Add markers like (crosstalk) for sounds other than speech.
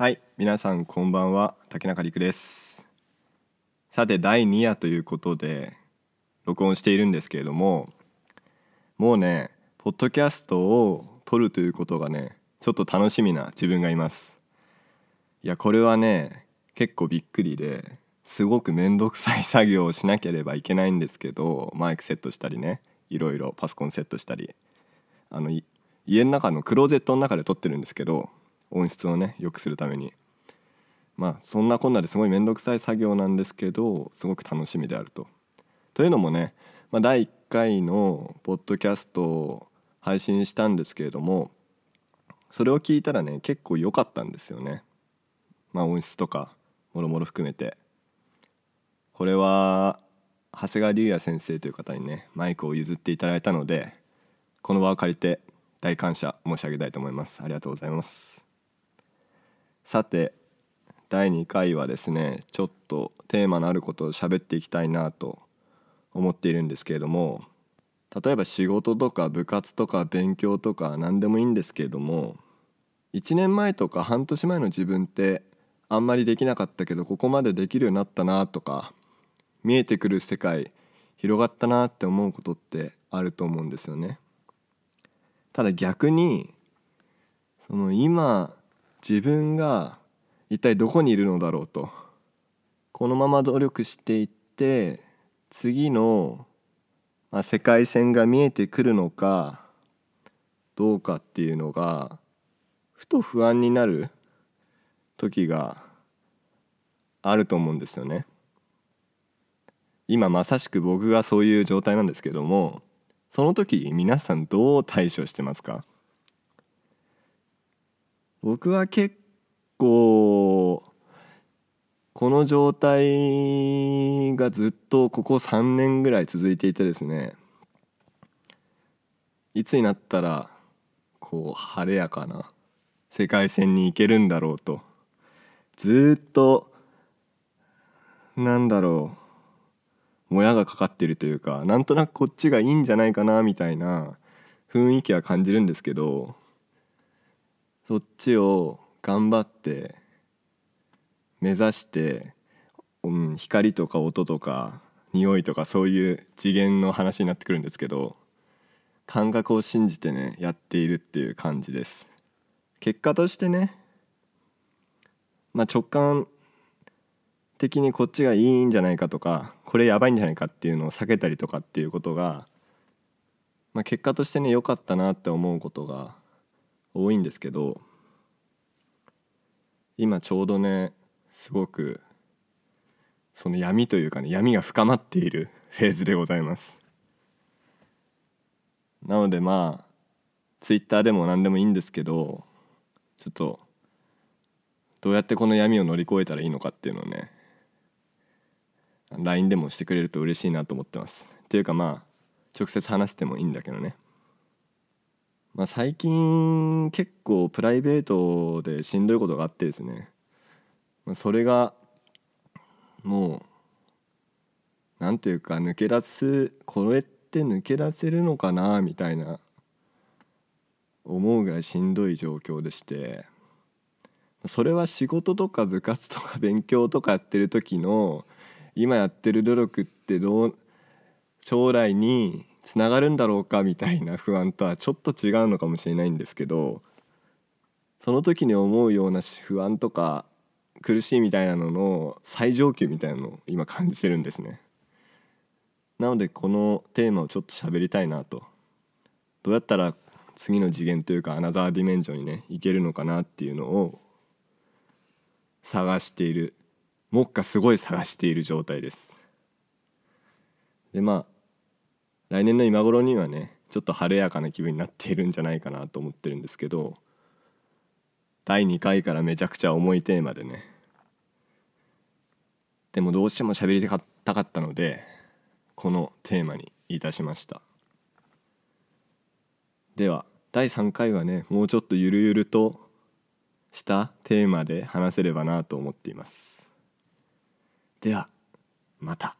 はい皆さんこんばんは竹中陸です。さて第2夜ということで録音しているんですけれどももうねポッドキャストを撮るということがねちょっと楽しみな自分がいます。いやこれはね結構びっくりですごく面倒くさい作業をしなければいけないんですけどマイクセットしたりねいろいろパソコンセットしたりあの家の中のクローゼットの中で撮ってるんですけど音質をね良くするためにまあそんなこんなですごい面倒くさい作業なんですけどすごく楽しみであると。というのもね、まあ、第1回のポッドキャストを配信したんですけれどもそれを聞いたらね結構良かったんですよね。まあ音質とかもろもろ含めてこれは長谷川龍也先生という方にねマイクを譲っていただいたのでこの場を借りて大感謝申し上げたいと思いますありがとうございますさて第2回はですねちょっとテーマのあることを喋っていきたいなと思っているんですけれども例えば仕事とか部活とか勉強とか何でもいいんですけれども1年前とか半年前の自分ってあんまりできなかったけどここまでできるようになったなとか見えてくる世界広がったなって思うことってあると思うんですよね。ただ逆にその今自分が一体どこにいるのだろうとこのまま努力していって次の、まあ、世界線が見えてくるのかどうかっていうのがふと不安になる時があると思うんですよね。今まさしく僕がそういう状態なんですけどもその時皆さんどう対処してますか？僕は結構この状態がずっとここ3年ぐらい続いていてですねいつになったらこう晴れやかな世界線に行けるんだろうとずっとなんだろうもやがかかってるというかなんとなくこっちがいいんじゃないかなみたいな雰囲気は感じるんですけどそっちを頑張って目指して、うん、光とか音とか匂いとかそういう次元の話になってくるんですけど感覚を信じてねやっているっていう感じです。結果としてねまあ直感的にこっちがいいんじゃないかとかこれやばいんじゃないかっていうのを避けたりとかっていうことが、まあ、結果としてね良かったなって思うことが多いんですけど今ちょうどねすごくその闇というかね闇が深まっている (laughs) フェーズでございます。なのでまあツイッターでも何でもいいんですけどちょっとどうやってこの闇を乗り越えたらいいのかっていうのをね LINE でもしてくれると嬉しいなと思ってます。っていうかまあ直接話してもいいんだけどね。まあ最近結構プライベートでしんどいことがあってですね、まあ、それがもう何ていうか抜け出すこれって抜け出せるのかなみたいな思うぐらいしんどい状況でして。それは仕事とか部活とか (laughs) 勉強とかやってる時の今やってる努力ってどう将来につながるんだろうかみたいな不安とはちょっと違うのかもしれないんですけどその時に思うような不安とか苦しいみたいなのの最上級みたいなのを今感じてるんですね。なのでこのテーマをちょっと喋りたいなと。どうやったら次の次元というかアナザーディメンジョンにねいけるのかなっていうのを探している。目下すごい探している状態です。でまあ来年の今頃にはねちょっと晴れやかな気分になっているんじゃないかなと思ってるんですけど第2回からめちゃくちゃ重いテーマでね。でもどうしても喋りたかったのでこのテーマにいたしました。では第3回はねもうちょっとゆるゆるとしたテーマで話せればなと思っています。ではまた。